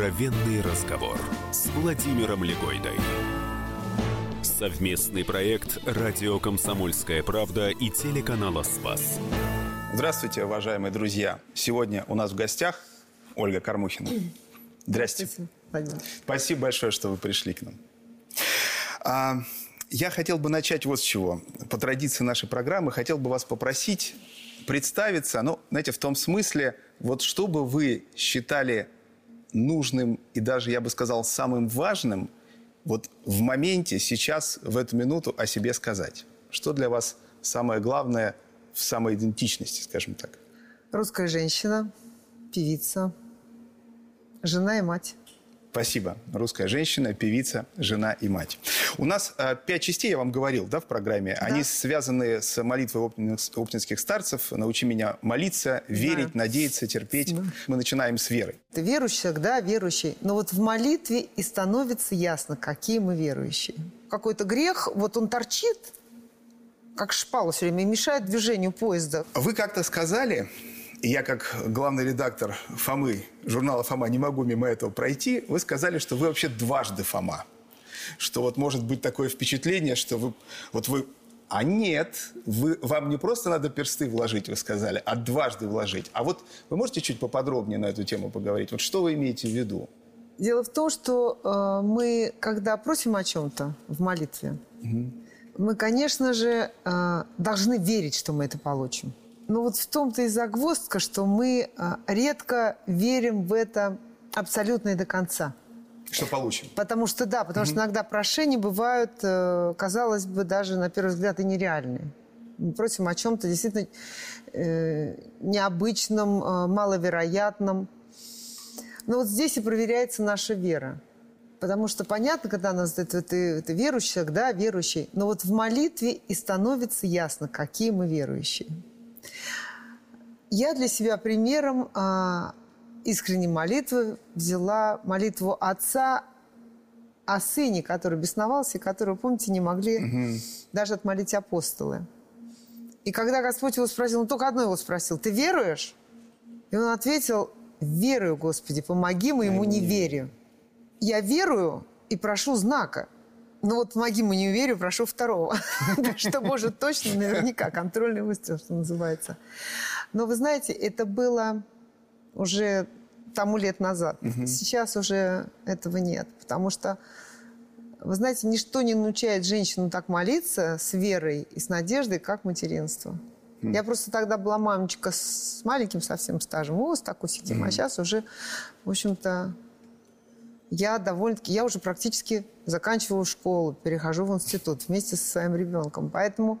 Откровенный разговор с Владимиром Легойдой. Совместный проект «Радио Комсомольская правда» и телеканала «Спас». Здравствуйте, уважаемые друзья. Сегодня у нас в гостях Ольга Кормухина. Здрасте. Владимир. Спасибо большое, что вы пришли к нам. А, я хотел бы начать вот с чего. По традиции нашей программы хотел бы вас попросить представиться, ну, знаете, в том смысле, вот что бы вы считали нужным и даже, я бы сказал, самым важным вот в моменте, сейчас, в эту минуту о себе сказать? Что для вас самое главное в самоидентичности, скажем так? Русская женщина, певица, жена и мать. Спасибо. Русская женщина, певица, жена и мать. У нас э, пять частей, я вам говорил, да, в программе. Да. Они связаны с молитвой оптинс- оптинских старцев. «Научи меня молиться, верить, надеяться, терпеть». Да. Мы начинаем с веры. Ты верующий, всегда верующий. Но вот в молитве и становится ясно, какие мы верующие. Какой-то грех, вот он торчит, как шпала все время, и мешает движению поезда. Вы как-то сказали, я как главный редактор Фомы, журнала «Фома» не могу мимо этого пройти, вы сказали, что вы вообще дважды Фома. Что вот может быть такое впечатление, что вы... Вот вы а нет, вы, вам не просто надо персты вложить, вы сказали, а дважды вложить. А вот вы можете чуть поподробнее на эту тему поговорить? Вот что вы имеете в виду? Дело в том, что э, мы, когда просим о чем-то в молитве, мы, конечно же, э, должны верить, что мы это получим. Но вот в том-то и загвоздка, что мы э, редко верим в это абсолютно и до конца. Что получим? Потому что, да, потому что иногда прошения бывают, э, казалось бы, даже на первый взгляд и нереальные. Мы просим о чем-то действительно э, необычном, э, маловероятном. Но вот здесь и проверяется наша вера. Потому что понятно, когда нас это, ты, ты верующий, да, верующий. Но вот в молитве и становится ясно, какие мы верующие. Я для себя примером а, искренней молитвы взяла молитву отца о сыне, который бесновался, и которого, помните, не могли даже отмолить апостолы. И когда Господь его спросил, он только одно его спросил, ты веруешь? И он ответил, верую, Господи, помоги моему неверию. Я верую и прошу знака. Но вот помоги моему неверию, прошу второго. Что может точно, наверняка, контрольный выстрел, что называется. Но вы знаете, это было уже тому лет назад. Сейчас уже этого нет. Потому что, вы знаете, ничто не научает женщину так молиться с верой и с надеждой, как материнство. Я просто тогда была мамочка с маленьким совсем стажем, вот так усидим. А сейчас уже, в общем-то, я довольно-таки, я уже практически заканчиваю школу, перехожу в институт вместе со своим ребенком. Поэтому,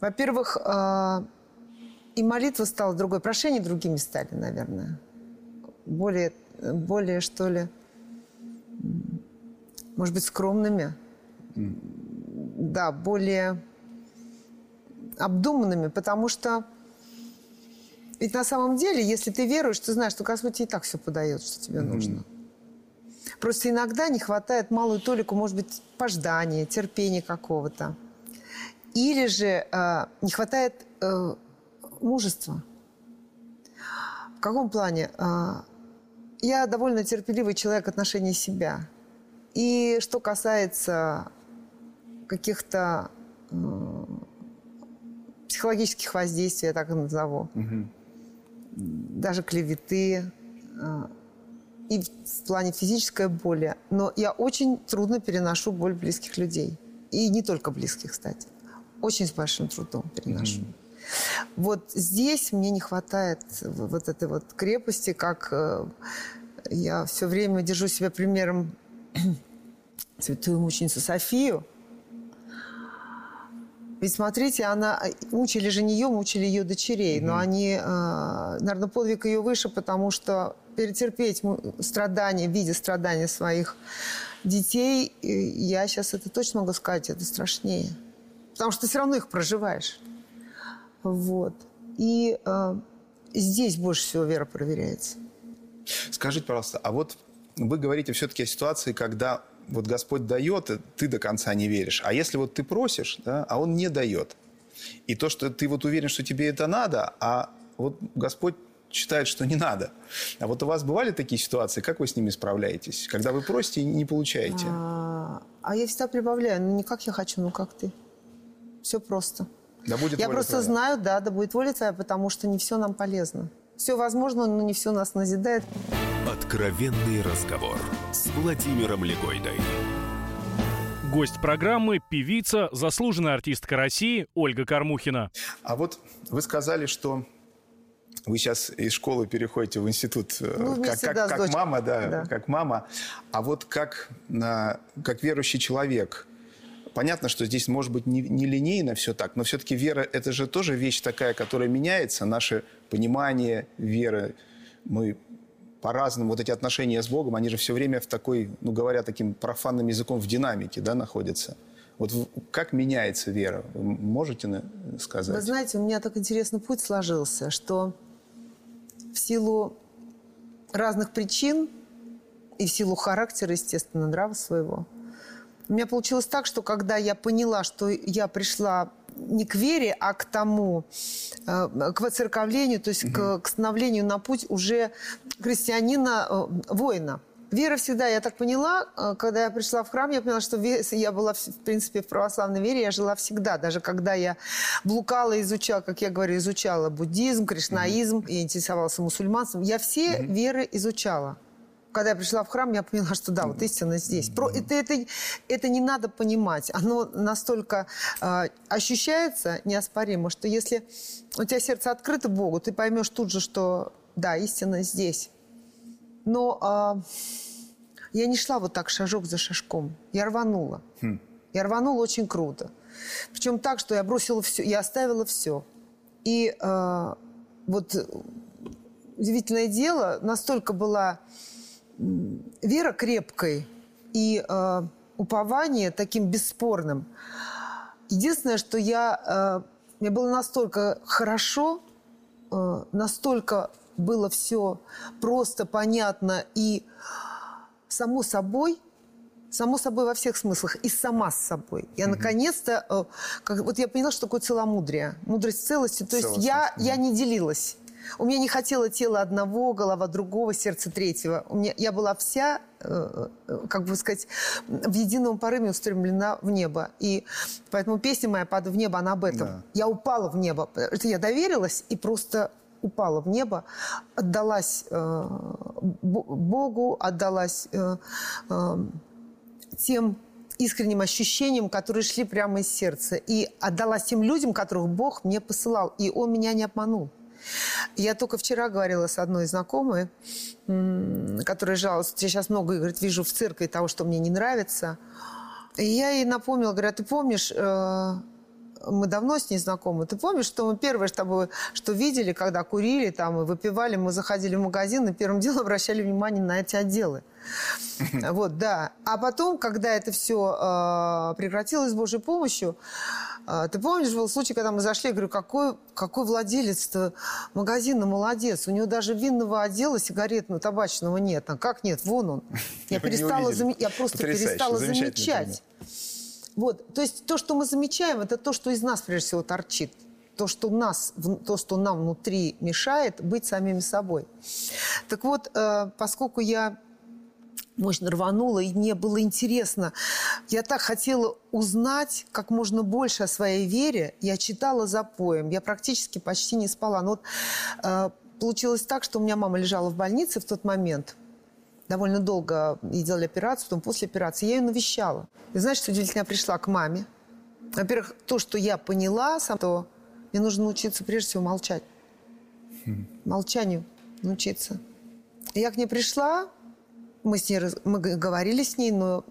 во-первых, э, и молитва стала другой, прошения другими стали, наверное. Более, более что ли, может быть, скромными. Да, более обдуманными, потому что ведь на самом деле, если ты веруешь, ты знаешь, что Господь и так все подает, что тебе нужно. Просто иногда не хватает малую толику, может быть, пождания, терпения какого-то. Или же э, не хватает э, мужества. В каком плане? Э, я довольно терпеливый человек в отношении себя. И что касается каких-то психологических воздействий, я так и назову, даже клеветы, э, и в плане физической боли. Но я очень трудно переношу боль близких людей. И не только близких, кстати. Очень с большим трудом переношу. Вот здесь мне не хватает вот этой вот крепости, как э, я все время держу себя примером святую мученицу Софию. Ведь смотрите, она мучили же не ее, мучили ее дочерей, но они, э, наверное, подвиг ее выше, потому что перетерпеть страдания, видя страдания своих детей, э, я сейчас это точно могу сказать, это страшнее. Потому что ты все равно их проживаешь. Вот. И э, здесь больше всего вера проверяется. Скажите, пожалуйста, а вот вы говорите все-таки о ситуации, когда вот Господь дает, и ты до конца не веришь. А если вот ты просишь, да, а Он не дает. И то, что ты вот уверен, что тебе это надо, а вот Господь считают, что не надо. А вот у вас бывали такие ситуации? Как вы с ними справляетесь? Когда вы просите и не получаете? А, а я всегда прибавляю. Ну, не как я хочу, ну как ты. Все просто. Да будет я воля просто твоя. знаю, да, да будет воля твоя, потому что не все нам полезно. Все возможно, но не все нас назидает. Откровенный разговор с Владимиром Легойдой. Гость программы – певица, заслуженная артистка России Ольга Кормухина. А вот вы сказали, что вы сейчас из школы переходите в институт э, Ну, как, как- да, как мама, да, Да. как мама. А вот как, на- как верующий человек, понятно, что здесь может быть не, не линейно все так, но все-таки вера – это же тоже вещь такая, которая меняется, наше понимание веры. Мы по-разному, вот эти отношения с Богом, они же все время в такой, ну говоря таким профанным языком, в динамике, да, находятся. Вот как меняется вера? Вы можете сказать? Вы знаете, у меня так интересный путь сложился, что в силу разных причин и в силу характера, естественно, нрава своего, у меня получилось так, что когда я поняла, что я пришла не к вере, а к тому, э, к воцерковлению, то есть к, к становлению на путь уже христианина, э. Вера всегда, я так поняла, э, когда я пришла в храм, я поняла, что я была, в принципе, в православной вере, я жила всегда. Даже когда я блукала, изучала, как я говорю, изучала буддизм, кришнаизм, я интересовалась мусульманством, я все веры изучала. Когда я пришла в храм, я поняла, что да, вот истина здесь. Про, это, это, это не надо понимать. Оно настолько э, ощущается неоспоримо, что если у тебя сердце открыто Богу, ты поймешь тут же, что да, истина здесь. Но а, я не шла вот так шажок за шажком. Я рванула. Я рванула очень круто. Причем так, что я бросила все, я оставила все. И а, вот удивительное дело, настолько была вера крепкой и э, упование таким бесспорным. Единственное, что я, э, мне было настолько хорошо, э, настолько было все просто, понятно и само собой, само собой во всех смыслах, и сама с собой. Я наконец-то, э, как, вот я поняла, что такое целомудрие, мудрость целости. То есть я, Целостность, я не делилась. У меня не хотело тело одного, голова другого, сердце третьего. У меня, я была вся, э, э, как бы сказать, в едином порыве устремлена в небо. И поэтому песня моя «Падаю в небо», она об этом. Да. Я упала в небо. Что Я доверилась и просто упала в небо, отдалась э, Бо- Богу, отдалась э, э, тем искренним ощущениям, которые шли прямо из сердца. И отдалась тем людям, которых Бог мне посылал. И Он меня не обманул. Я только вчера говорила с одной знакомой, которая жаловалась, я сейчас много говорит, вижу в церкви того, что мне не нравится. И я ей напомнила, говорю, а ты помнишь, э, мы давно с ней знакомы, ты помнишь, что мы первое с тобой, что видели, когда курили там и выпивали, мы заходили в магазин и первым делом обращали внимание на эти отделы. Вот, да. А потом, когда это все прекратилось с Божьей помощью, э, ты помнишь, был случай, когда мы зашли, я говорю, какой, какой владелец-то магазина молодец, у него даже винного отдела сигаретного, табачного нет. А как нет? Вон он. Я перестала, заме- я просто Потрясающе, перестала замечать. Вот, то есть то, что мы замечаем, это то, что из нас прежде всего торчит. То, что, нас, то, что нам внутри мешает быть самими собой. Так вот, э, поскольку я мощно рванула, и мне было интересно. Я так хотела узнать как можно больше о своей вере. Я читала запоем, я практически почти не спала. Но вот э, получилось так, что у меня мама лежала в больнице в тот момент. Довольно долго ей делали операцию, потом после операции. Я ее навещала. И знаешь, что удивительно, я пришла к маме. Во-первых, то, что я поняла, сам, то мне нужно научиться прежде всего молчать. Молчанию научиться. И я к ней пришла, мы с ней мы говорили с ней, но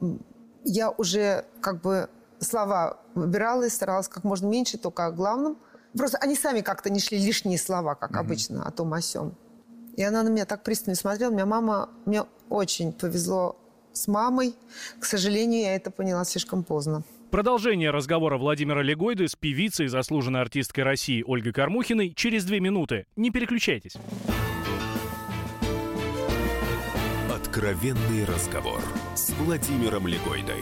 я уже как бы слова выбирала и старалась как можно меньше, только о главном. Просто они сами как-то не шли лишние слова, как обычно, о том о сём. И она на меня так пристально смотрела. У меня мама... Мне очень повезло с мамой. К сожалению, я это поняла слишком поздно. Продолжение разговора Владимира Легойды с певицей, заслуженной артисткой России Ольгой Кормухиной через две минуты. Не переключайтесь. Откровенный разговор с Владимиром Легойдой.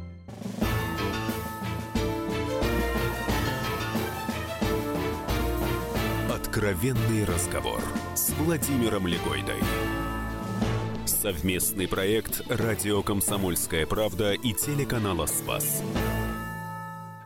Откровенный разговор с Владимиром Легойдой. Совместный проект «Радио Комсомольская правда» и телеканала «Спас».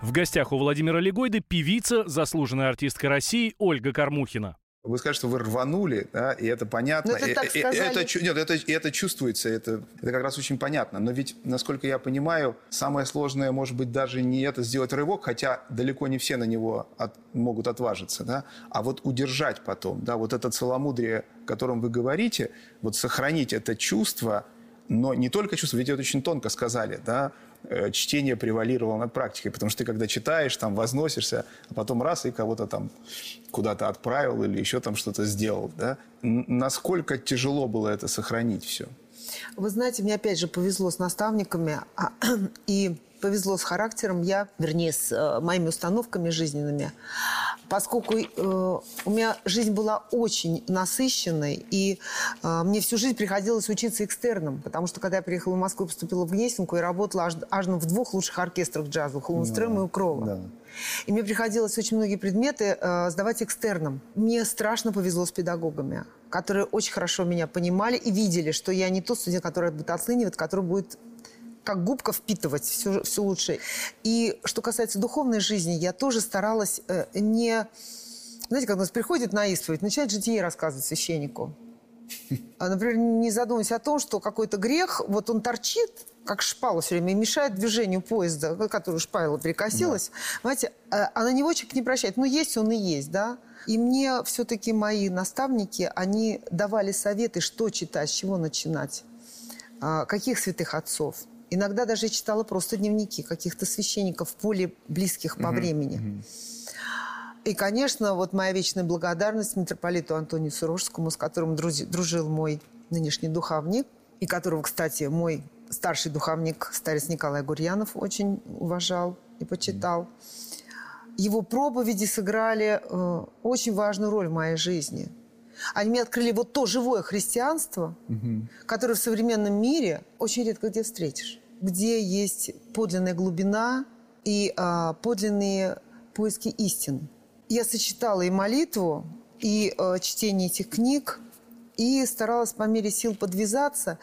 В гостях у Владимира Легойды певица, заслуженная артистка России Ольга Кормухина. Вы скажете, что вы рванули, да, и это понятно. Ну, это так И- сказали. это, нет, это, это чувствуется, это, это как раз очень понятно. Но ведь, насколько я понимаю, самое сложное, может быть, даже не это сделать рывок, хотя далеко не все на него от- могут отважиться, да, а вот удержать потом, да, вот это целомудрие, о котором вы говорите, вот сохранить это чувство, но не только чувство, ведь это очень тонко сказали, да, чтение превалировало над практикой, потому что ты когда читаешь, там возносишься, а потом раз и кого-то там куда-то отправил или еще там что-то сделал, да. Насколько тяжело было это сохранить все? Вы знаете, мне опять же повезло с наставниками а, и повезло с характером. Я, вернее, с э, моими установками жизненными. Поскольку э, у меня жизнь была очень насыщенной, и э, мне всю жизнь приходилось учиться экстерном, потому что когда я приехала в Москву, поступила в Гнесинку и работала аж, аж в двух лучших оркестрах джаза, у Холмстрема и у Крова. да. И мне приходилось очень многие предметы э, сдавать экстерном. Мне страшно повезло с педагогами, которые очень хорошо меня понимали и видели, что я не тот студент, который будет отлынивать, который будет как губка впитывать все, все лучшее. И что касается духовной жизни, я тоже старалась э, не... Знаете, как у нас приходит на исповедь, начинает житие рассказывать священнику. А, Например, не задумываясь о том, что какой-то грех, вот он торчит, как шпала все время, и мешает движению поезда, который шпала перекосилась. Понимаете, а а на него человек не прощает. Ну, есть он и есть, да? И мне все-таки мои наставники, они давали советы, что читать, с чего начинать, а, каких святых отцов. Иногда даже читала просто дневники каких-то священников, более близких по времени. И, конечно, вот моя вечная благодарность митрополиту Антонию Сурожскому, с которым друзи- дружил мой нынешний духовник, и которого, кстати, мой старший духовник, старец Николай Гурьянов, очень уважал и почитал. Его проповеди сыграли э, очень важную роль в моей жизни. Они мне открыли вот то живое христианство, которое в современном мире очень редко где встретишь. Где есть подлинная глубина и а, подлинные поиски истины. Я сочетала и молитву, и э, чтение этих книг, и старалась по мере сил подвязаться.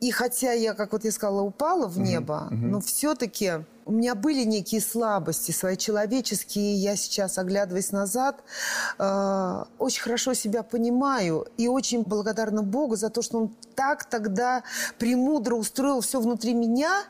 И хотя я, как вот я сказала, упала в небо, но все-таки у меня были некие слабости свои человеческие. Я сейчас, оглядываясь назад, э, очень хорошо себя понимаю и очень благодарна Богу за то, что Он так тогда премудро устроил все внутри меня,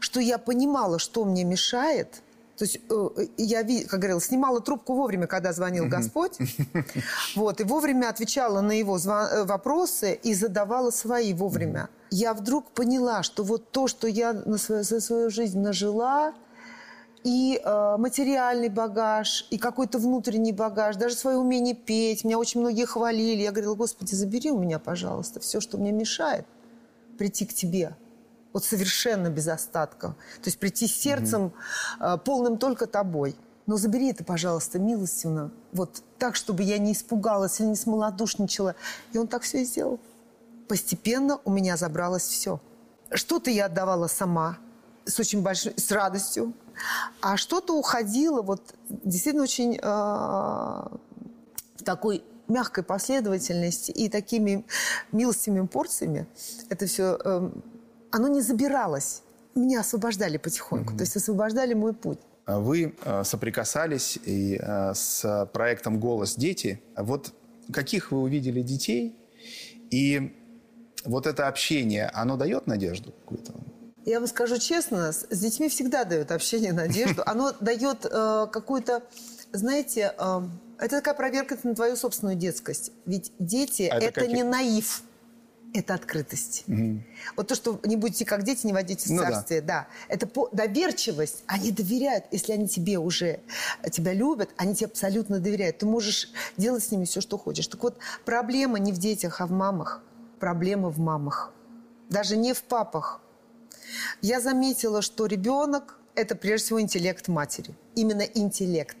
что я понимала, что мне мешает. То есть э, я, ви- как говорила, снимала трубку вовремя, когда звонил Господь. Вот, и вовремя отвечала на его э, вопросы и задавала свои вовремя. Я вдруг поняла, что вот то, что я на свою, за свою жизнь нажила, и э, материальный багаж, и какой-то внутренний багаж, даже свое умение петь. Меня очень многие хвалили. Я говорила, Господи, забери у меня, пожалуйста, все, что мне мешает прийти к Тебе. Вот совершенно без остатка. То есть прийти с сердцем э, полным только Тобой. Но забери это, пожалуйста, милостивно. Вот так, чтобы я не испугалась или не смолодушничала. И он так все и сделал. Постепенно у меня забралось все. Что-то я отдавала сама, с очень большой, с радостью. А что-то уходило вот действительно очень э, в такой мягкой последовательности и такими милостивыми порциями. Это все, оно не забиралось. Меня освобождали потихоньку, то есть освобождали мой путь. А Вы э, соприкасались и, э, с проектом «Голос дети». Вот каких вы увидели детей? И вот это общение, оно дает надежду какую-то? Я вам скажу честно, с с детьми всегда дает общение надежду. Оно дает э, какую-то, знаете, э, это такая проверка на твою собственную детскость. Ведь дети А это это, какие- не наив. это открытость. Вот то, что не будете как дети, не войдете в Ну да. царствие, да. Это по- доверчивость. Они доверяют. Если они тебе уже, тебя любят, они тебе абсолютно доверяют. Ты можешь делать с ними все, что хочешь. Так вот, проблема не в детях, а в мамах. Проблема в мамах. Даже не в папах. Я заметила, что ребенок – это прежде всего интеллект матери. Именно интеллект.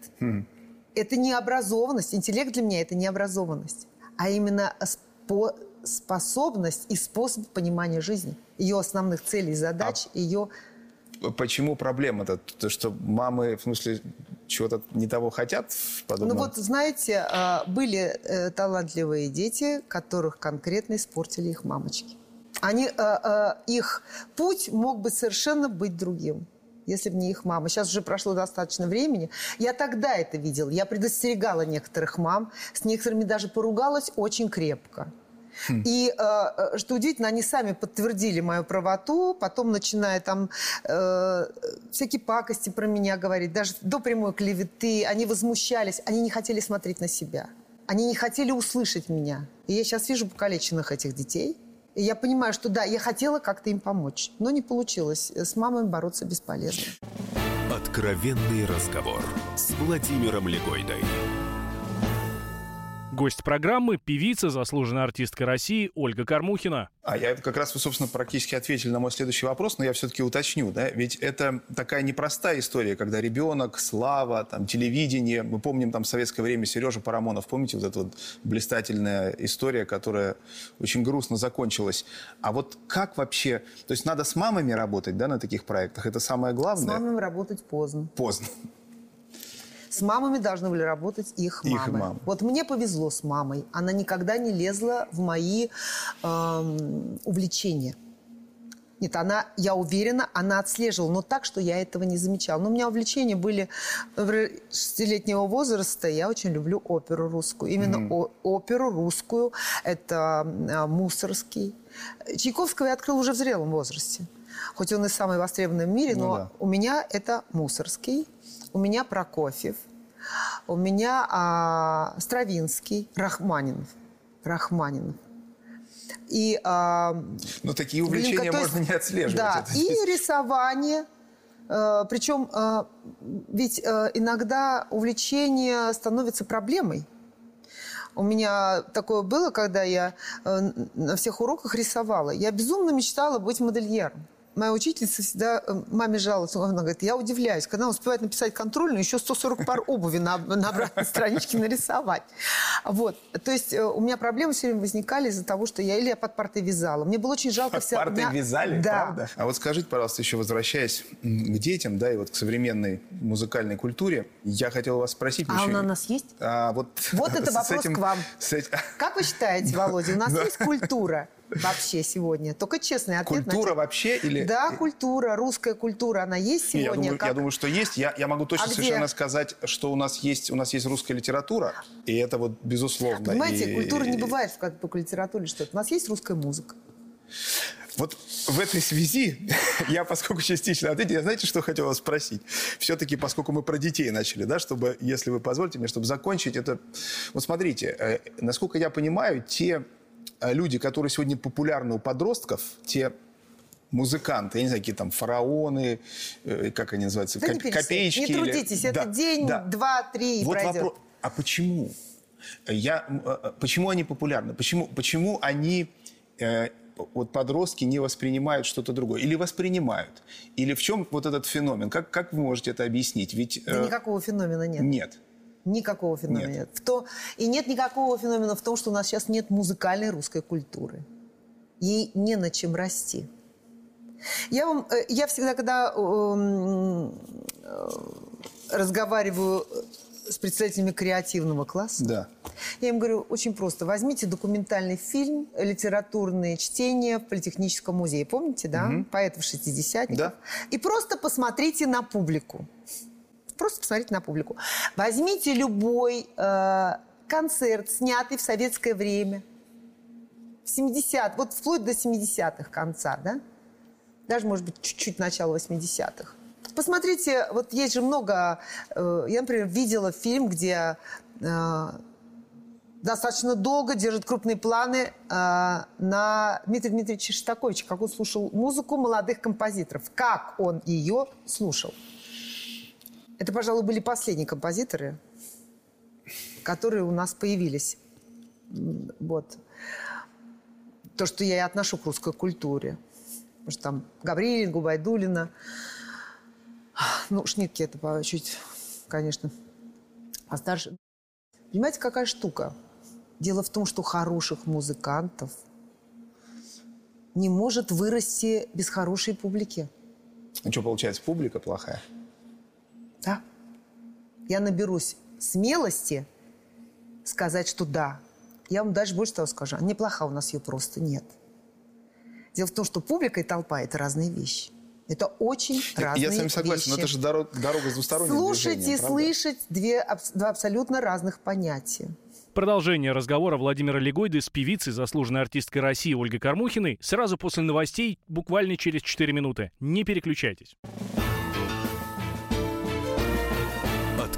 Это не образованность. Интеллект для меня – это не образованность, а именно спо- способность и способ понимания жизни, ее основных целей, задач, ее... Почему проблема-то? То, что мамы, в смысле, чего-то не того хотят в подобном? Ну вот, знаете, а, были э, талантливые дети, которых конкретно испортили их мамочки. Они, э, э, их путь мог бы совершенно быть другим, если бы не их мама. Сейчас уже прошло достаточно времени. Я тогда это видела. Я предостерегала некоторых мам. С некоторыми даже поругалась очень крепко. И э, э, что удивительно, они сами подтвердили мою правоту, потом начиная там э, всякие пакости про меня говорить, даже до прямой клеветы, они возмущались, они не хотели смотреть на себя, они не хотели услышать меня. И я сейчас вижу покалеченных этих детей, и я понимаю, что да, я хотела как-то им помочь, но не получилось. С мамой бороться бесполезно. Откровенный разговор с Владимиром Легойдой. Гость программы – певица, заслуженная артистка России Ольга Кормухина. А я как раз, вы, собственно, практически ответили на мой следующий вопрос, но я все-таки уточню, да, ведь это такая непростая история, когда ребенок, слава, там, телевидение, мы помним там в советское время Сережа Парамонов, помните вот эта вот блистательная история, которая очень грустно закончилась. А вот как вообще, то есть надо с мамами работать, да, на таких проектах, это самое С главное? мамами работать поздно. Поздно. С мамами должны были работать их мамы. Их мамы. Вот мне повезло с мамой. Она никогда не лезла в мои эм, увлечения. Нет, она, я уверена, она отслеживала, но так, что я этого не замечала. Но у меня увлечения были шестилетнего возраста. Я очень люблю оперу русскую. Именно о- оперу русскую. Это э, Мусорский. Чайковского я открыла уже в зрелом возрасте. Хоть он и самый востребованный в мире, Ну но да. у меня это Мусорский, у меня Прокофьев, у меня а, Стравинский, Рахманинов. Рахманинов. И а, Но такие увлечения есть- можно не отслеживать. Да, и рисование. Э, Причем э, ведь э, иногда увлечение становится проблемой. У меня такое было, когда я на всех уроках рисовала. Я безумно мечтала быть модельером. Моя учительница всегда э, маме жаловалась. Она говорит, я удивляюсь, когда она успевает написать контрольную, еще 140 пар обуви на, на обратной страничке нарисовать. Вот. То есть э, у меня проблемы все время возникали из-за того, что я или я под партой вязала. Мне было очень жалко Под вся... партой меня- вязали, да. правда? А вот скажите, пожалуйста, еще возвращаясь к детям, да, и вот к современной музыкальной культуре, я хотел вас спросить... А еще- он у нас есть? А, вот, Вот это вопрос этим- к вам. с этим- Как вы считаете, Володя, у нас есть культура вообще сегодня? Только честный ответ. на Культура это. вообще или... Да, культура, русская культура, она есть Не, я, сегодня? думаю, как- я думаю, что есть. Я, я могу точно А где? совершенно сказать, что у нас есть у нас есть русская литература, и это вот безусловно. Понимаете, И- культура не бывает как по литературе что-то. У нас есть русская музыка. Вот в этой связи я, поскольку частично ответил, я знаете, что хотел вас спросить? Все-таки, поскольку мы про детей начали, да, чтобы, если вы позволите мне, чтобы закончить это... Вот смотрите, э, насколько я понимаю, те люди, которые сегодня популярны у подростков, те музыканты, я не знаю, какие там фараоны, э, как они называются, Да не коп- перечисляйте. копеечки. Не или- трудитесь, это день, два, три Вот пройдет. вопрос, а почему? Я, м, э, почему они популярны? Почему, почему они, э, вот подростки, не воспринимают что-то другое? Или воспринимают? Или в чем вот этот феномен? Как, как вы можете это объяснить? Ведь Да э, никакого феномена нет. нет. Никакого феномена Нет. В то... И нет никакого феномена в том, что у нас сейчас нет музыкальной русской культуры. Ей не на чем расти. Я, вам, э, я всегда, когда эм, э, разговариваю с представителями креативного класса, Да. я им говорю очень просто. Возьмите документальный фильм, литературные чтения в Политехническом музее. Помните, да? Поэтов шестидесятников. Да. И просто посмотрите на публику. Просто посмотрите на публику. Возьмите любой э, концерт, снятый в советское время. В 70 вот вплоть до 70-х конца, да? Даже, может быть, чуть-чуть начала 80-х. Посмотрите, вот есть же много... э, я, например, видела фильм, где э, достаточно долго держит крупные планы э, на Дмитрия Дмитриевича Шостаковича, как он слушал музыку молодых композиторов, как он ее слушал. Это, пожалуй, были последние композиторы, которые у нас появились. Вот. То, что я и отношу к русской культуре. Потому что там Гаврилин, Губайдулина. Ну, Шнитке это чуть, конечно, постарше. Понимаете, какая штука? Дело в том, что хороших музыкантов не может вырасти без хорошей публики. Ну что, получается, публика плохая? Да. Я наберусь смелости сказать, что да. Я вам даже больше того скажу. Неплоха у нас ее просто нет. Дело в том, что публика и толпа – это разные вещи. Это очень разные Я с вами согласен, вещи. но это же дорога, дорога с двусторонним Слушать движением, и правда? слышать две, два абсолютно разных понятия. Продолжение разговора Владимира Легойды с певицей, заслуженной артисткой России Ольгой Кормухиной сразу после новостей, буквально через 4 минуты. Не переключайтесь.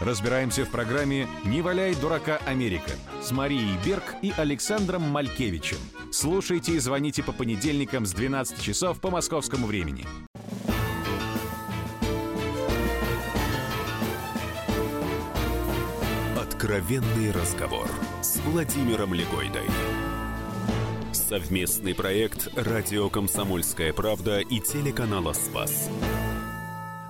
Разбираемся в программе «Не валяй дурака Америка» с Марией Берг и Александром Малькевичем. Слушайте и звоните по понедельникам с 12 часов по московскому времени. Откровенный разговор с Владимиром Легойдой. Совместный проект «Радио Комсомольская правда» и телеканала «Спас».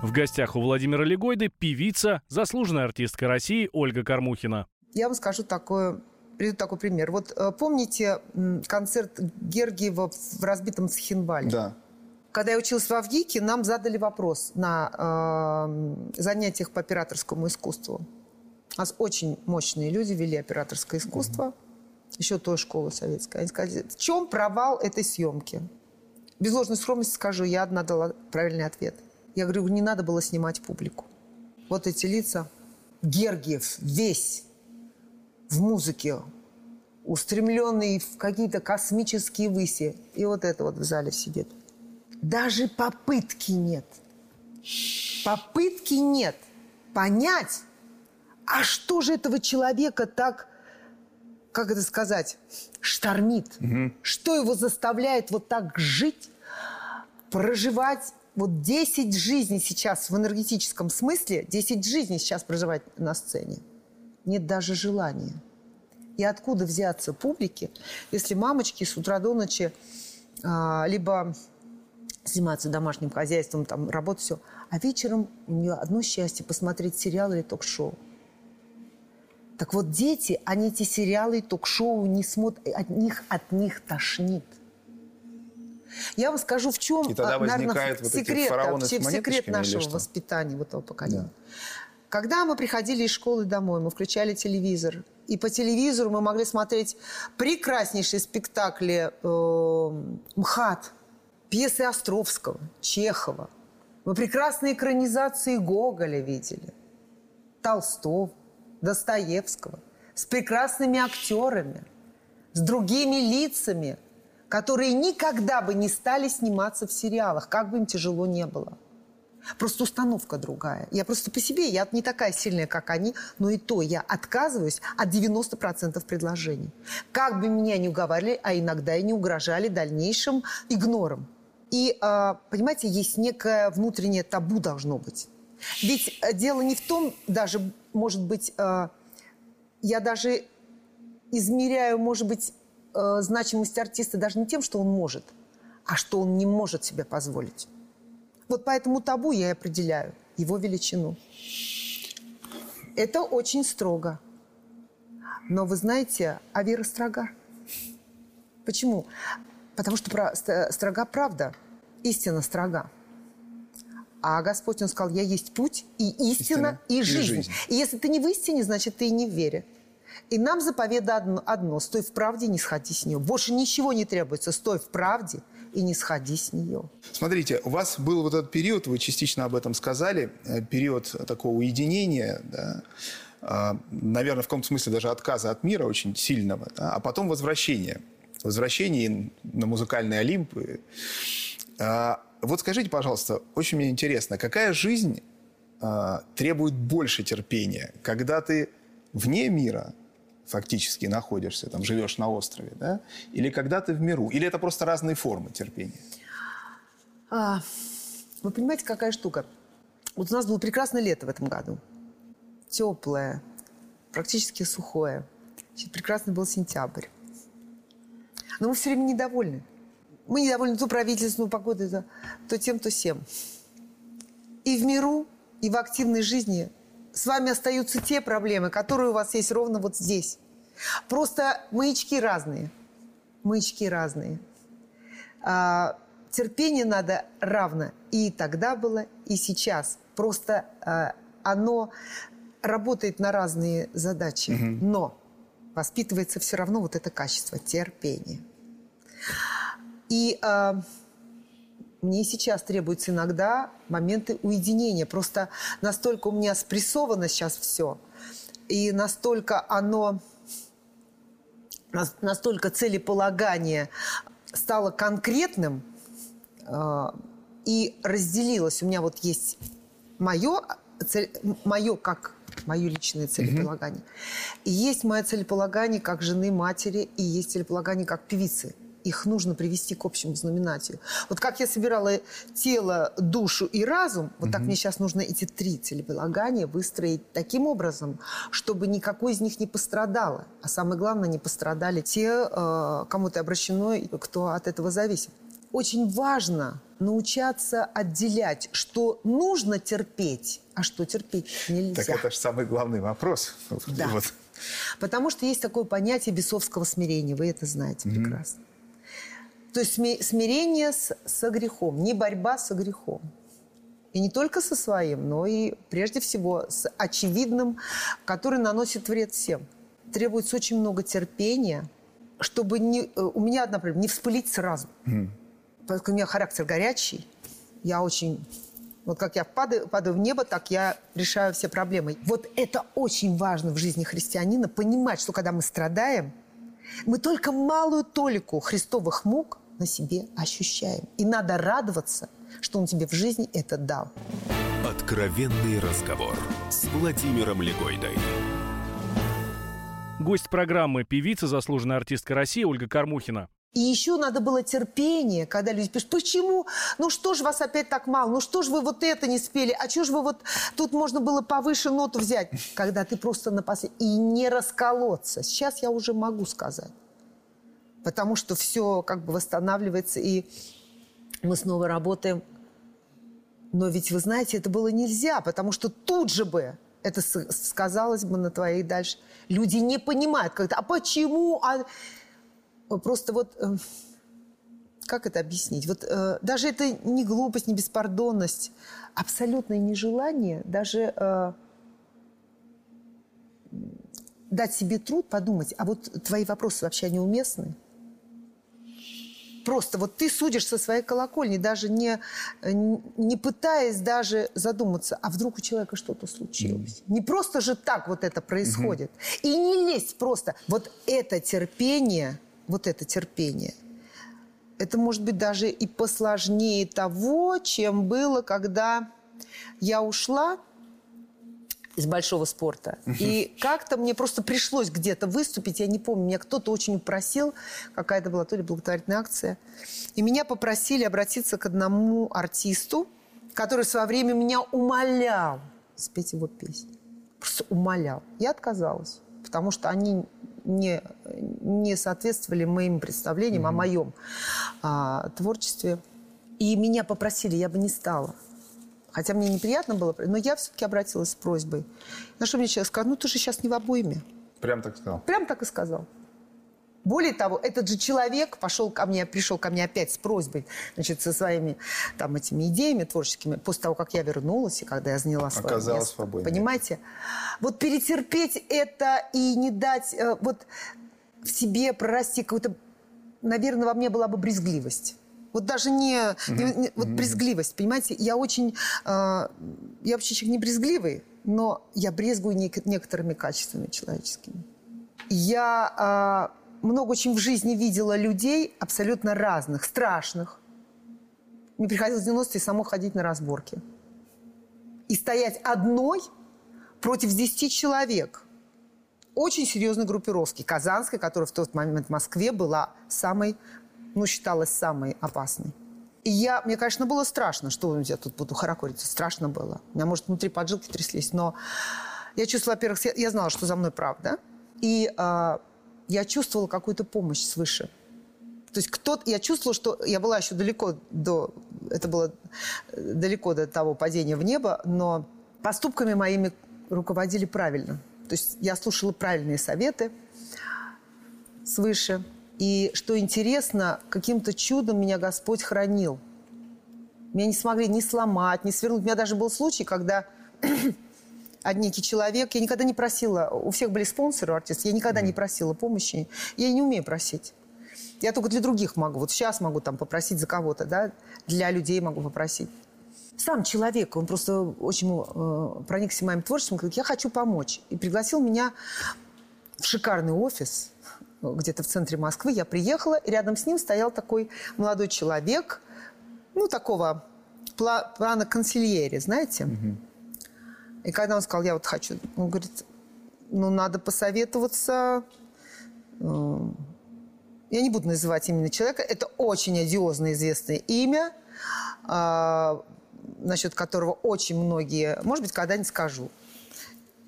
В гостях у Владимира Легойды певица, заслуженная артистка России Ольга Кормухина. Я вам скажу такое, приведу такой пример. Вот э, помните концерт Гергиева в разбитом Цхинвале? Да. Когда я училась в Авгике, нам задали вопрос на э, занятиях по операторскому искусству. У нас очень мощные люди вели операторское искусство, еще той школы советской. Они сказали, в чем провал этой съемки? Без ложной скромности скажу, я одна дала правильный ответ. Я говорю, не надо было снимать публику. Вот эти лица. Гергиев весь в музыке, устремленный в какие-то космические выси. И вот это вот в зале сидит. Даже попытки нет. Попытки нет понять, а что же этого человека так, как это сказать, штормит? Что его заставляет вот так жить, проживать вот 10 жизней сейчас в энергетическом смысле, 10 жизней сейчас проживать на сцене. Нет даже желания. И откуда взяться публике, если мамочки с утра до ночи а, либо занимаются домашним хозяйством, там, работать, все. А вечером у нее одно счастье – посмотреть сериал или ток-шоу. Так вот, дети, они эти сериалы и ток-шоу не смотрят, от них, от них тошнит. Я вам скажу, в чем, И тогда а, наверное, вот секрет, фараоны секрет нашего воспитания вот этого поколения. Когда мы приходили из школы домой, мы включали телевизор, и по телевизору мы могли смотреть прекраснейшие спектакли э, МХАТ, пьесы Островского, Чехова. Мы прекрасные экранизации Гоголя видели, Толстого, Достоевского, с прекрасными актерами, с другими лицами, которые никогда бы не стали сниматься в сериалах, как бы им тяжело не было. Просто установка другая. Я просто по себе, я не такая сильная, как они, но и то я отказываюсь от 90% предложений. Как бы меня не уговаривали, а иногда и не угрожали дальнейшим игнором. И, э, понимаете, есть некое внутреннее табу должно быть. Ведь э, дело не в том, даже, может быть, э, я даже измеряю, может быть, э, значимость артиста даже не тем, что он может, а что он не может себе позволить. Вот по этому табу я и определяю его величину. Это очень строго. Но вы знаете, а вера строга. Почему? Потому что про- ст- строга правда, истина строга. А Господь, Он сказал, я есть путь и истина, Истина и, и жизнь. жизнь. И если ты не в истине, значит, ты и не в вере. И нам заповедано одно, одно – стой в правде, не сходи с нее. Больше ничего не требуется. Стой в правде, и не сходи с нее. Смотрите, у вас был вот этот период, вы частично об этом сказали, э, период такого уединения, да, а, наверное, в каком-то смысле даже отказа от мира очень сильного, да, а потом возвращение. Возвращение на музыкальный Олимп. А, вот скажите, пожалуйста, очень мне интересно, какая жизнь а, требует больше терпения, когда ты вне мира фактически находишься, там живешь на острове, да, или когда ты в миру, или это просто разные формы терпения? А, вы понимаете, какая штука? Вот у нас было прекрасное лето в этом году теплое, практически сухое. Прекрасный был сентябрь. Но мы все время недовольны. Мы недовольны то правительством, погодой, то, тем, то всем. И в миру, и в активной жизни с вами остаются те проблемы, которые у вас есть ровно вот здесь. Просто маячки разные. Маячки разные. А, терпение надо равно. И тогда было, и сейчас. Просто а, оно работает на разные задачи, угу. но воспитывается все равно вот это качество терпения. И э, мне сейчас требуются иногда моменты уединения. Просто настолько у меня спрессовано сейчас все, и настолько оно, настолько целеполагание стало конкретным э, и разделилось. У меня вот есть мое, цель, мое как мое личное целеполагание. Mm-hmm. И есть мое целеполагание как жены, матери, и есть целеполагание как певицы. Их нужно привести к общему знаменателю. Вот как я собирала тело, душу и разум, вот mm-hmm. так мне сейчас нужно эти три целеполагания выстроить таким образом, чтобы никакой из них не пострадало. А самое главное, не пострадали те, э, кому ты обращено, кто от этого зависит очень важно научаться отделять, что нужно терпеть, а что терпеть нельзя. Так это же самый главный вопрос. Да. Вот. Потому что есть такое понятие бесовского смирения, вы это знаете mm-hmm. прекрасно. То есть смирение с, со грехом, не борьба со грехом. И не только со своим, но и прежде всего с очевидным, который наносит вред всем. Требуется очень много терпения, чтобы не, э, у меня, например, не вспылить сразу. Mm поскольку у меня характер горячий, я очень... Вот как я падаю, падаю в небо, так я решаю все проблемы. Вот это очень важно в жизни христианина, понимать, что когда мы страдаем, мы только малую толику христовых мук на себе ощущаем. И надо радоваться, что он тебе в жизни это дал. Откровенный разговор с Владимиром Легойдой. Гость программы певица, заслуженная артистка России Ольга Кормухина. И еще надо было терпение, когда люди пишут, почему? Ну что ж вас опять так мало? Ну что ж вы вот это не спели? А что ж вы вот... Тут можно было повыше ноту взять. Когда ты просто на послед... И не расколоться. Сейчас я уже могу сказать. Потому что все как бы восстанавливается, и мы снова работаем. Но ведь, вы знаете, это было нельзя, потому что тут же бы это сказалось бы на твоей дальше. Люди не понимают, как-то, а почему? А просто вот э, как это объяснить? Вот э, даже это не глупость, не беспардонность, абсолютное нежелание даже э, дать себе труд подумать, а вот твои вопросы вообще неуместны? Просто вот ты судишь со своей колокольни, даже не, не пытаясь даже задуматься, а вдруг у человека что-то случилось. Не просто же так вот это происходит. Mm-hmm. И не лезть просто. Вот это терпение – вот это терпение. Это может быть даже и посложнее того, чем было, когда я ушла из большого спорта. И как-то мне просто пришлось где-то выступить, я не помню, меня кто-то очень просил, какая-то была то ли благотворительная акция, и меня попросили обратиться к одному артисту, который в свое время меня умолял спеть его песню. Просто умолял. Я отказалась, потому что они не, не соответствовали моим представлениям mm-hmm. о моем а, творчестве. И меня попросили, я бы не стала. Хотя мне неприятно было, но я все-таки обратилась с просьбой. На что мне человек сказал, ну ты же сейчас не в обойме. Прям так сказал? Прям так и сказал. Более того, этот же человек пошел ко мне, пришел ко мне опять с просьбой, значит, со своими там этими идеями творческими, после того, как я вернулась и когда я заняла свое Оказалось место. свободнее. Понимаете? Вот перетерпеть это и не дать э, вот в себе прорасти какую-то, наверное, во мне была бы брезгливость. Вот даже не, не- не- вот брезгливость, понимаете? Я очень, э, я вообще человек не брезгливый, но я брезгую нек- некоторыми качествами человеческими. Я а, много очень в жизни видела людей абсолютно разных, страшных. Мне приходилось в 90-е самой ходить на разборки. И стоять одной против 10 человек. Очень серьезной группировки. Казанской, которая в тот момент в Москве была самой, ну, считалась самой опасной. И я, мне, конечно, было страшно, что я тут буду хорокориться. Страшно было. У меня, может, внутри поджилки тряслись. Но я чувствовала, во-первых, я, я знала, что за мной правда. И а, я чувствовала какую-то помощь свыше. То есть кто-то, я чувствовала, что я была еще далеко до, это было э, далеко до того падения в небо, но поступками моими руководили правильно. То есть я слушала правильные советы свыше. И что интересно, каким-то чудом меня Господь хранил. Меня не смогли ни сломать, ни свернуть. У меня даже был случай, когда один некий человек, я никогда не просила, у всех были спонсоры, артисты, я никогда не просила помощи. Я не умею просить. Я только для других могу. Вот сейчас могу там попросить за кого-то, да, для людей могу попросить. Сам человек, он просто очень э, проникся моим творчеством, говорит, я хочу помочь. И пригласил меня в шикарный офис, где-то в центре Москвы. Я приехала, и рядом с ним стоял такой молодой человек, ну, такого пла- плана консильери, знаете. И когда он сказал, я вот хочу, он говорит, ну, надо посоветоваться. э, Я не буду называть именно человека. Это очень одиозное известное имя, а, насчет которого очень многие, может быть, когда-нибудь скажу.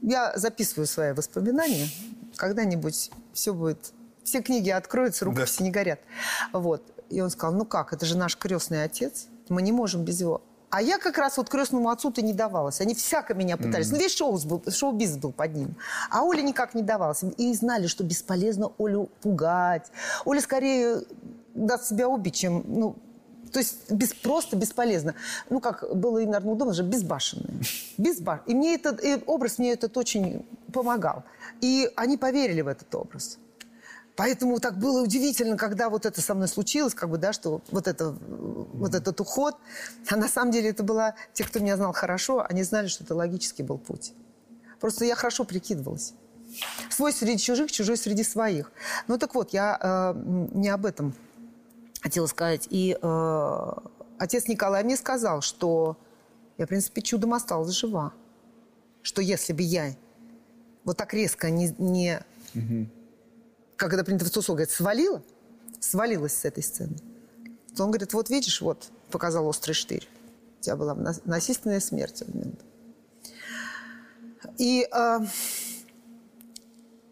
Я записываю свои воспоминания. Когда-нибудь все будет... Все книги откроются, рукописи не горят. Вот. И он сказал, ну как, это же наш крестный отец. Мы не можем без его. А я как раз вот крестному отцу-то не давалась. Они всяко меня пытались. Ну, весь шоу был, шоу-бизнес был под ним. А Оля никак не давалась. И знали, что бесполезно Олю пугать. Оля скорее даст себя убить, чем... Ну, то есть без, просто бесполезно. Ну, как было и, наверное, удобно, же безбашенная. Безбаш... И мне этот и образ мне этот очень помогал. И они поверили в этот образ. Поэтому так было удивительно, когда вот это со мной случилось, как бы, да, что вот, это, вот этот уход. А на самом деле это было... Те, кто меня знал хорошо, они знали, что это логический был путь. Просто я хорошо прикидывалась. Свой среди чужих, чужой среди своих. Ну так вот, я э, не об этом хотела сказать. И э, отец Николай мне сказал, что я, в принципе, чудом осталась жива. Что если бы я вот так резко не... не Как это принято в ЦУСО, говорит, свалила, свалилась с этой сцены, то он говорит, вот видишь, вот, показал острый штырь. У тебя была нас- насильственная смерть. И э,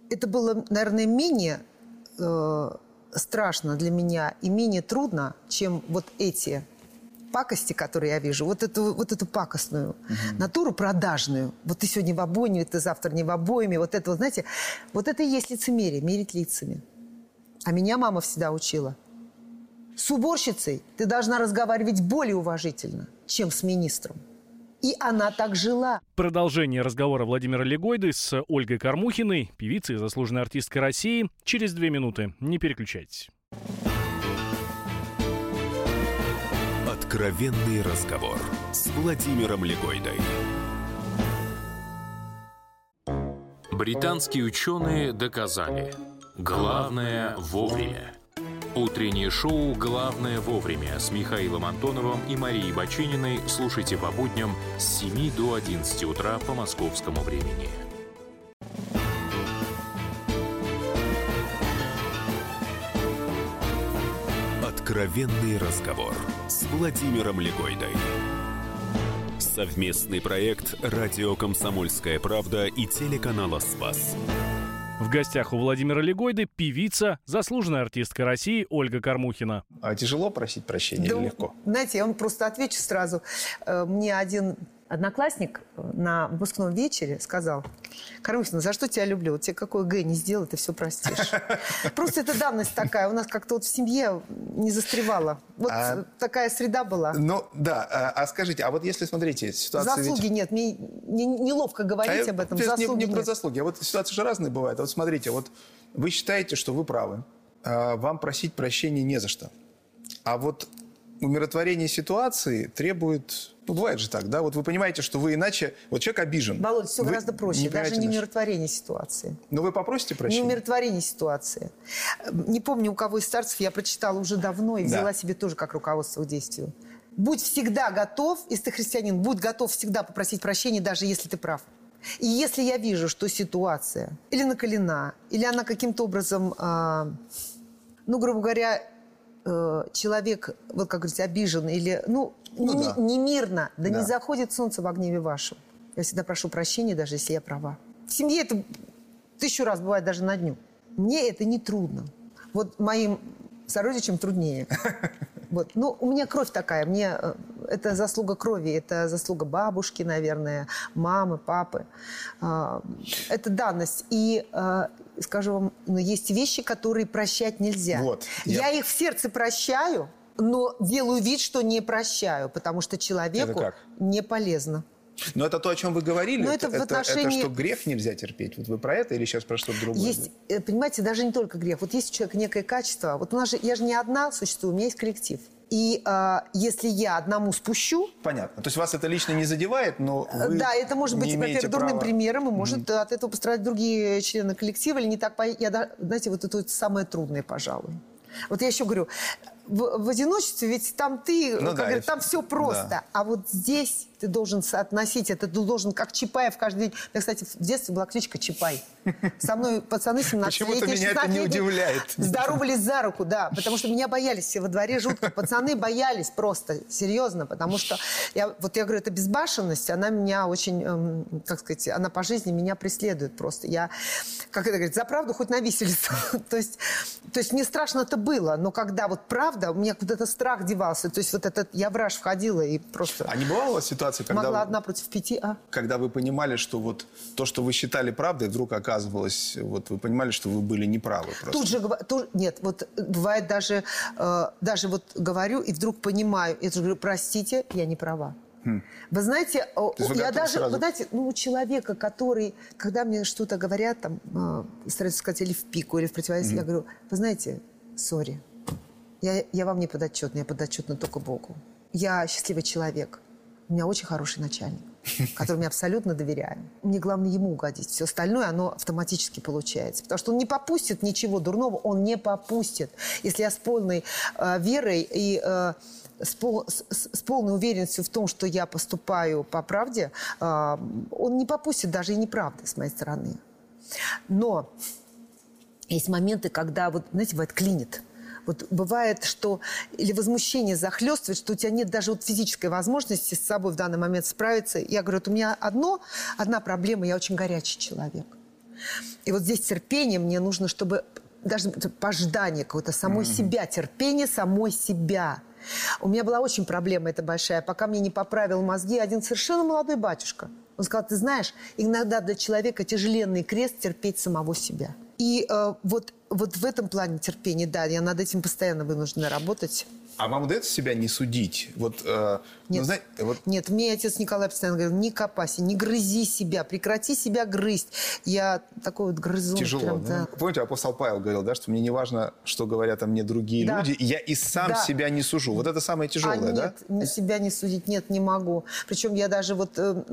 это было, наверное, менее э, страшно для меня и менее трудно, чем вот эти пакости, которые я вижу, вот эту, вот эту пакостную натуру продажную. Вот ты сегодня в обойме, ты завтра не в обойме. Вот это, вот, знаете, вот это и есть лицемерие, мерить лицами. А меня мама всегда учила. С уборщицей ты должна разговаривать более уважительно, чем с министром. И она так жила. Продолжение разговора Владимира Легойды с Ольгой Кормухиной, певицей и заслуженной артисткой России, через две минуты. Не переключайтесь. Откровенный разговор с Владимиром Легойдой. Британские ученые доказали. Главное вовремя. Утреннее шоу «Главное вовремя» с Михаилом Антоновым и Марией Бачининой слушайте по будням с 7 до 11 утра по московскому времени. Откровенный разговор с Владимиром Легойдой. Совместный проект «Радио Комсомольская правда» и телеканала «Спас». В гостях у Владимира Легойды певица, заслуженная артистка России Ольга Кормухина. А тяжело просить прощения Да, или легко? Знаете, я вам просто отвечу сразу. Э, Мне один одноклассник э, на выпускном вечере сказал, Кормухина, за что тебя люблю? Вот тебе какой Г не сделал, ты все простишь. Просто это давность такая. У нас как-то вот в семье не застревала. Вот А- такая среда была. Ну, да. А, а скажите, а вот если, смотрите, ситуация... ведь- Заслуги нет. Мне не- неловко говорить об этом. то есть не- Заслуги не, про заслуги, а вот ситуации же разные бывают. Вот смотрите, вот вы считаете, что вы правы, а вам просить прощения не за что. А вот умиротворение ситуации требует... Ну, бывает же так, да? Вот вы понимаете, что вы иначе... Вот человек обижен. Володь, все Вы гораздо проще. не Даже не умиротворение ситуации. Но вы попросите Не прощения? умиротворение ситуации. Не помню, у кого из старцев я прочитала уже давно и Да. взяла себе тоже как руководство к действию. Будь всегда готов, если ты христианин, будь готов всегда попросить прощения, даже если ты прав. И если я вижу, что ситуация или накалена, или она каким-то образом, а, ну, грубо говоря, э, человек, вот как говорится, обижен или, ну, Ну не, да. не мирно, да, Да. не заходит солнце в гневе вашем. Я всегда прошу прощения, даже если я права. В семье это тысячу раз бывает даже на дню. Мне это не трудно. Вот моим сородичам труднее. Вот. Ну, у меня кровь такая. Мне э, это заслуга крови, это заслуга бабушки, наверное, мамы, папы. А, Это данность. И э, скажу вам, ну, есть вещи, которые прощать нельзя. Вот. Я... Я- их в сердце прощаю, но делаю вид, что не прощаю, потому что человеку не полезно. Но это то, о чем вы говорили. Но это в отношении- это что грех нельзя терпеть. Вот вы про это или сейчас про что-то другое? Есть, э, понимаете, даже не только грех. Вот есть у человека некое качество. Вот у нас же, я же не одна существую, у меня есть коллектив. И а, если я одному спущу, Понятно. То есть вас это лично не задевает, но вы Э, да, это может быть, во-первых, дурным примером, и может от этого пострадать другие члены коллектива или не так. Я, знаете, вот это самое трудное, пожалуй. Вот я еще говорю, в, в одиночестве ведь там ты, Ну как да, говорят, там все просто. да. А вот здесь ты должен соотносить это, ты должен как Чапаев каждый день. Меня, кстати, в детстве была кличка Чапай. Со мной пацаны 17 Почему-то меня это не удивляет. Здоровались за руку, да. Потому что меня боялись все во дворе жутко. Пацаны боялись просто, серьезно. Потому что, я, вот я говорю, эта безбашенность, она меня очень, эм, как сказать, она по жизни меня преследует просто. Я, как это говорит, за правду хоть на виселицу. то, есть, то есть мне страшно это было. Но когда вот правда, у меня куда-то страх девался. То есть вот этот, я в раж входила и просто... А не вас ситуации, когда, Могла вы- одна против пяти, а? когда вы понимали, что вот то, что вы считали правдой, вдруг оказывалось, вот вы понимали, что вы были неправы просто? Тут же, тут- нет, вот э, бывает даже, э, даже вот говорю и вдруг понимаю, я же говорю, простите, я не права. Вы знаете, Хм. То есть я даже, сразу? вы знаете, ну, у человека, который, когда мне что-то говорят, там, э, стараются сказать или в пику, или в противовес, я говорю, вы знаете, сори, я, я вам не подотчетна, я подотчетна только Богу. Я счастливый человек. У меня очень хороший начальник, которому я абсолютно доверяю. Мне главное ему угодить. Все остальное, оно автоматически получается. Потому что он не попустит ничего дурного, он не попустит. Если я с полной э, верой и э, с, пол- с- с- полной уверенностью в том, что я поступаю по правде, э, он не попустит даже и неправды с моей стороны. Но есть моменты, когда, вот, знаете, бывает клинит. Вот бывает, что или возмущение захлестывает, что у тебя нет даже вот физической возможности с собой в данный момент справиться. Я говорю, вот у меня одно, одна проблема, я очень горячий человек. И вот здесь терпение мне нужно, чтобы даже пождание какое-то самой себя, терпение самой себя. У меня была очень проблема эта большая, пока мне не поправил мозги один совершенно молодой батюшка. Он сказал, ты знаешь, иногда для человека тяжеленный крест терпеть самого себя. И э, вот, вот в этом плане терпения, да, я над этим постоянно вынуждена работать. А вам удается себя не судить? Вот, э, ну, Нет. знаете, вот Нет, мне отец Николай постоянно говорил, не копайся, не грызи себя, прекрати себя грызть. Я такой вот грызун. тяжело. прям, да? Помните, апостол Павел говорил, да, что мне не важно, что говорят о мне другие Да. люди, я и сам Да. себя не сужу. Вот это самое тяжелое, а да? нет, себя не судить, нет, не могу. Причем я даже вот э,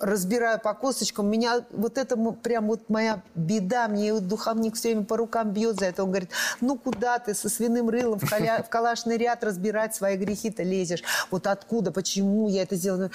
разбираю по косточкам, меня вот это прям вот моя беда, мне духовник все время по рукам бьет за это. Он говорит, ну куда ты со свиным рылом в, коля- в калашный ряд разбирать свои грехи-то лезешь? Вот откуда, почему я это сделала?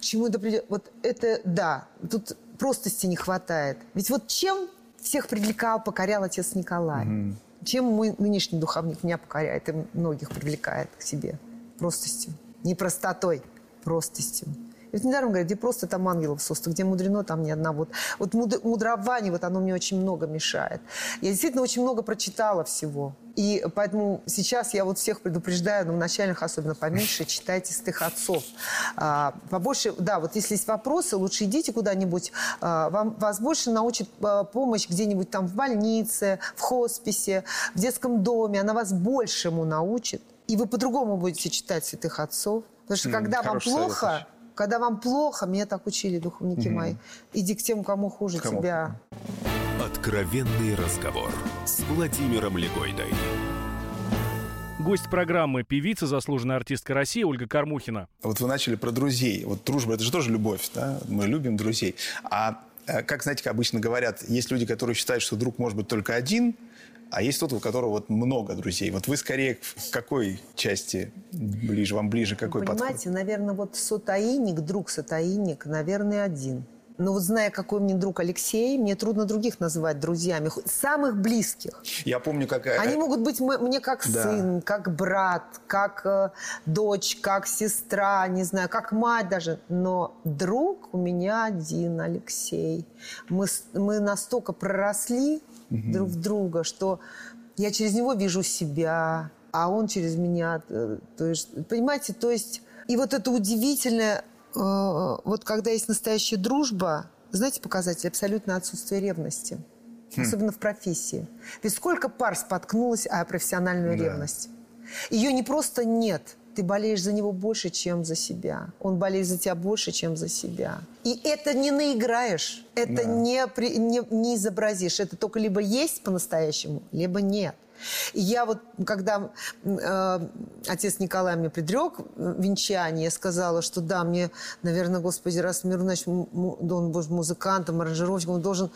Чему это придет? Вот это, да, тут простости не хватает. Ведь вот чем всех привлекал, покорял отец Николай? Чем мой нынешний духовник меня покоряет и многих привлекает к себе? Простостью. Не простотой, простостью. Вот недаром говорят, где просто там ангелов состав, где мудрено, там ни одна. Вот, вот муд- мудрование, вот оно мне очень много мешает. Я действительно очень много прочитала всего. И поэтому сейчас я вот всех предупреждаю, но в начальных особенно поменьше, читайте стых отцов. А, побольше, да, вот если есть вопросы, лучше идите куда-нибудь. А, вам, вас больше научит а, помощь где-нибудь там в больнице, в хосписе, в детском доме. Она вас большему научит. И вы по-другому будете читать святых отцов. Потому что М, когда вам совет, плохо, Саша. Когда вам плохо, меня так учили духовники мои, иди к тем, кому хуже Кому? тебя. Откровенный разговор с Владимиром Легойдой. Гость программы певица, заслуженная артистка России Ольга Кормухина. Вот вы начали про друзей. Вот дружба – это же тоже любовь, да? Мы любим друзей. А э, как, знаете, как обычно говорят, есть люди, которые считают, что друг может быть только один, а есть тот, у которого вот много друзей. Вот вы скорее к какой части ближе, вам ближе какой Понимаете, подход? наверное, вот сотаинник, друг сотаинник, наверное, один. Но вот зная, какой мне друг Алексей, мне трудно других называть друзьями, самых близких. Я помню, как... э, Они могут быть мне как Да. сын, как брат, как э, дочь, как сестра, не знаю, как мать даже. Но друг у меня один, Алексей. Мы, мы настолько проросли друг в друга, что я через него вижу себя, а он через меня. э, То есть, понимаете, то есть... И вот это удивительное, э, вот когда есть настоящая дружба, знаете, показатель абсолютно отсутствие ревности. Особенно в профессии. Ведь сколько пар споткнулось о профессиональную Да. ревность? Ее не просто нет. Ты болеешь за него больше, чем за себя. Он болеет за тебя больше, чем за себя. И это не наиграешь, это Да. не, не, не изобразишь. Это только либо есть по-настоящему, либо нет. И я вот, когда э, отец Николай мне предрек венчание, я сказала, что да, мне, наверное, Господи, раз Мирунович, м- м- он будет музыкантом, аранжировщиком, он должен,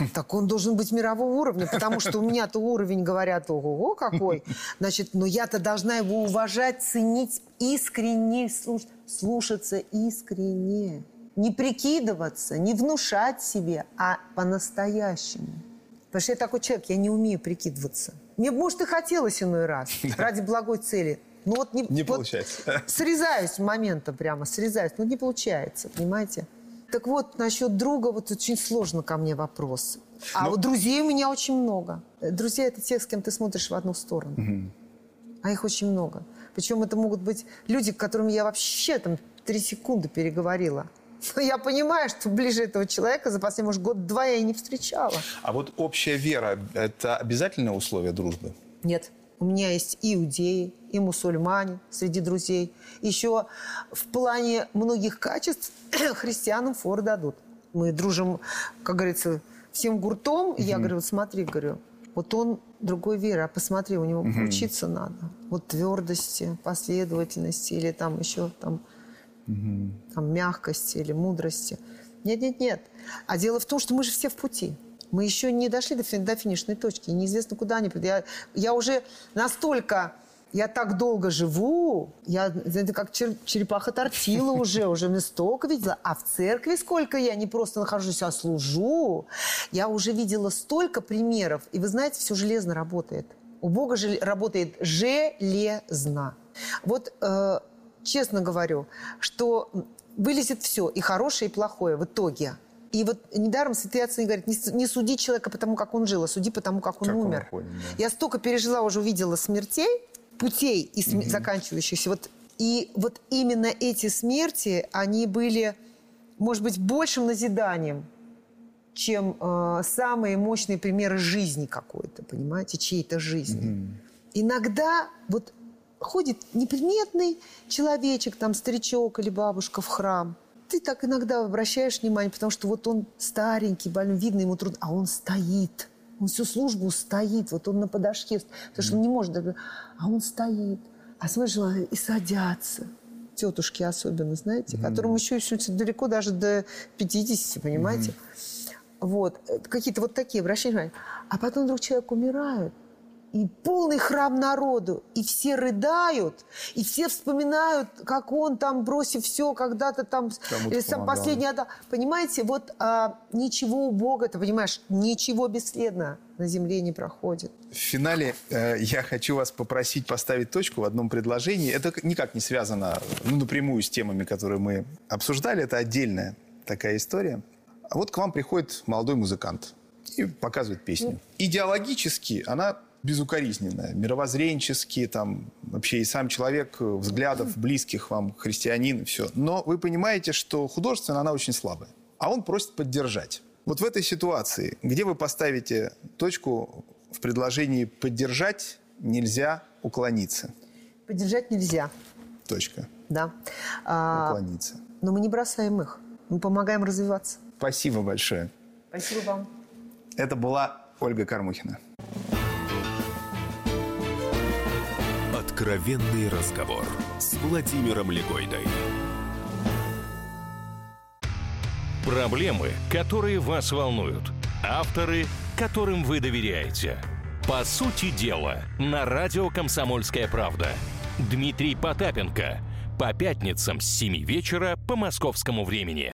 так он должен быть мирового уровня, потому что у меня-то уровень, говорят, ого какой. Значит, но я-то должна его уважать, ценить искренне, слуш- слушаться искренне. Не прикидываться, не внушать себе, а по-настоящему. Потому что я такой человек, я не умею прикидываться. Мне, может, и хотелось иной раз, ради благой цели. Но вот не, Не вот получается. Срезаюсь моментом прямо, срезаюсь. Но не получается, понимаете? Так вот, насчет друга, вот очень сложно ко мне вопрос. А Ну- вот друзей у меня очень много. Э, Друзья – это те, с кем ты смотришь в одну сторону. А их очень много. Причем это могут быть люди, к которым я вообще там три секунды переговорила. Но я понимаю, что ближе этого человека за последний, может, год-два я и не встречала. А вот общая вера – это обязательное условие дружбы? Нет. У меня есть и иудеи, и мусульмане среди друзей. Еще в плане многих качеств христианам форы дадут. Мы дружим, как говорится, всем гуртом. И я говорю, вот смотри, говорю, вот он другой веры, а посмотри, у него учиться надо. Вот твердости, последовательности или там еще там, там мягкости или мудрости. Нет, нет, нет. А дело в том, что мы же все в пути. Мы еще не дошли до, фин- до финишной точки. и Неизвестно, куда они придут. Я, я уже настолько... Я так долго живу, я это как чер- черепаха тортила уже, уже мне столько видела. А в церкви сколько я не просто нахожусь, а служу. Я уже видела столько примеров. И вы знаете, все железно работает. У Бога же работает железно. Вот э, честно говорю, что вылезет все, и хорошее, и плохое в итоге. И вот недаром святые отцы говорят, не, с- не суди человека потому, как он жил, а суди потому, как он Как он умер. уходит, да. Я столько пережила, уже увидела смертей, путей и сме- заканчивающихся. Вот, и вот именно эти смерти, они были, может быть, большим назиданием, чем э, самые мощные примеры жизни какой-то, понимаете, чьей-то жизни. Иногда вот ходит неприметный человечек, там старичок или бабушка в храм. Ты так иногда обращаешь внимание, потому что вот он старенький, больной, видно ему трудно, а он стоит. Он всю службу стоит, вот он на подошке, потому что он не может, а он стоит. А смотришь, и садятся. Тетушки особенно, знаете, которым еще, еще далеко даже до 50, понимаете? Вот, э, какие-то вот такие обращения. А потом вдруг человек умирает, и полный храм народу, и все рыдают, и все вспоминают, как он там, бросив все, когда-то там, или сам помогал. последний отдал. Понимаете, вот а, ничего у Бога, ты понимаешь, ничего бесследно на земле не проходит. В финале э, я хочу вас попросить поставить точку в одном предложении. Это никак не связано ну, напрямую с темами, которые мы обсуждали. Это отдельная такая история. А вот к вам приходит молодой музыкант и показывает песню. Идеологически она безукоризненная, мировоззренчески, там вообще и сам человек, э, взглядов близких вам, христианин, все. Но вы понимаете, что художественно она очень слабая. А он просит поддержать. Вот в этой ситуации, где вы поставите точку в предложении «поддержать» нельзя уклониться? Поддержать нельзя, Точка. да. А, Уклониться. но мы не бросаем их, мы помогаем развиваться. Спасибо большое. Спасибо вам. Это была Ольга Кормухина. Откровенный разговор с Владимиром Легойдой. Проблемы, которые вас волнуют. Авторы, которым вы доверяете. По сути дела, на радио «Комсомольская правда». Дмитрий Потапенко. По пятницам с 7 вечера по московскому времени.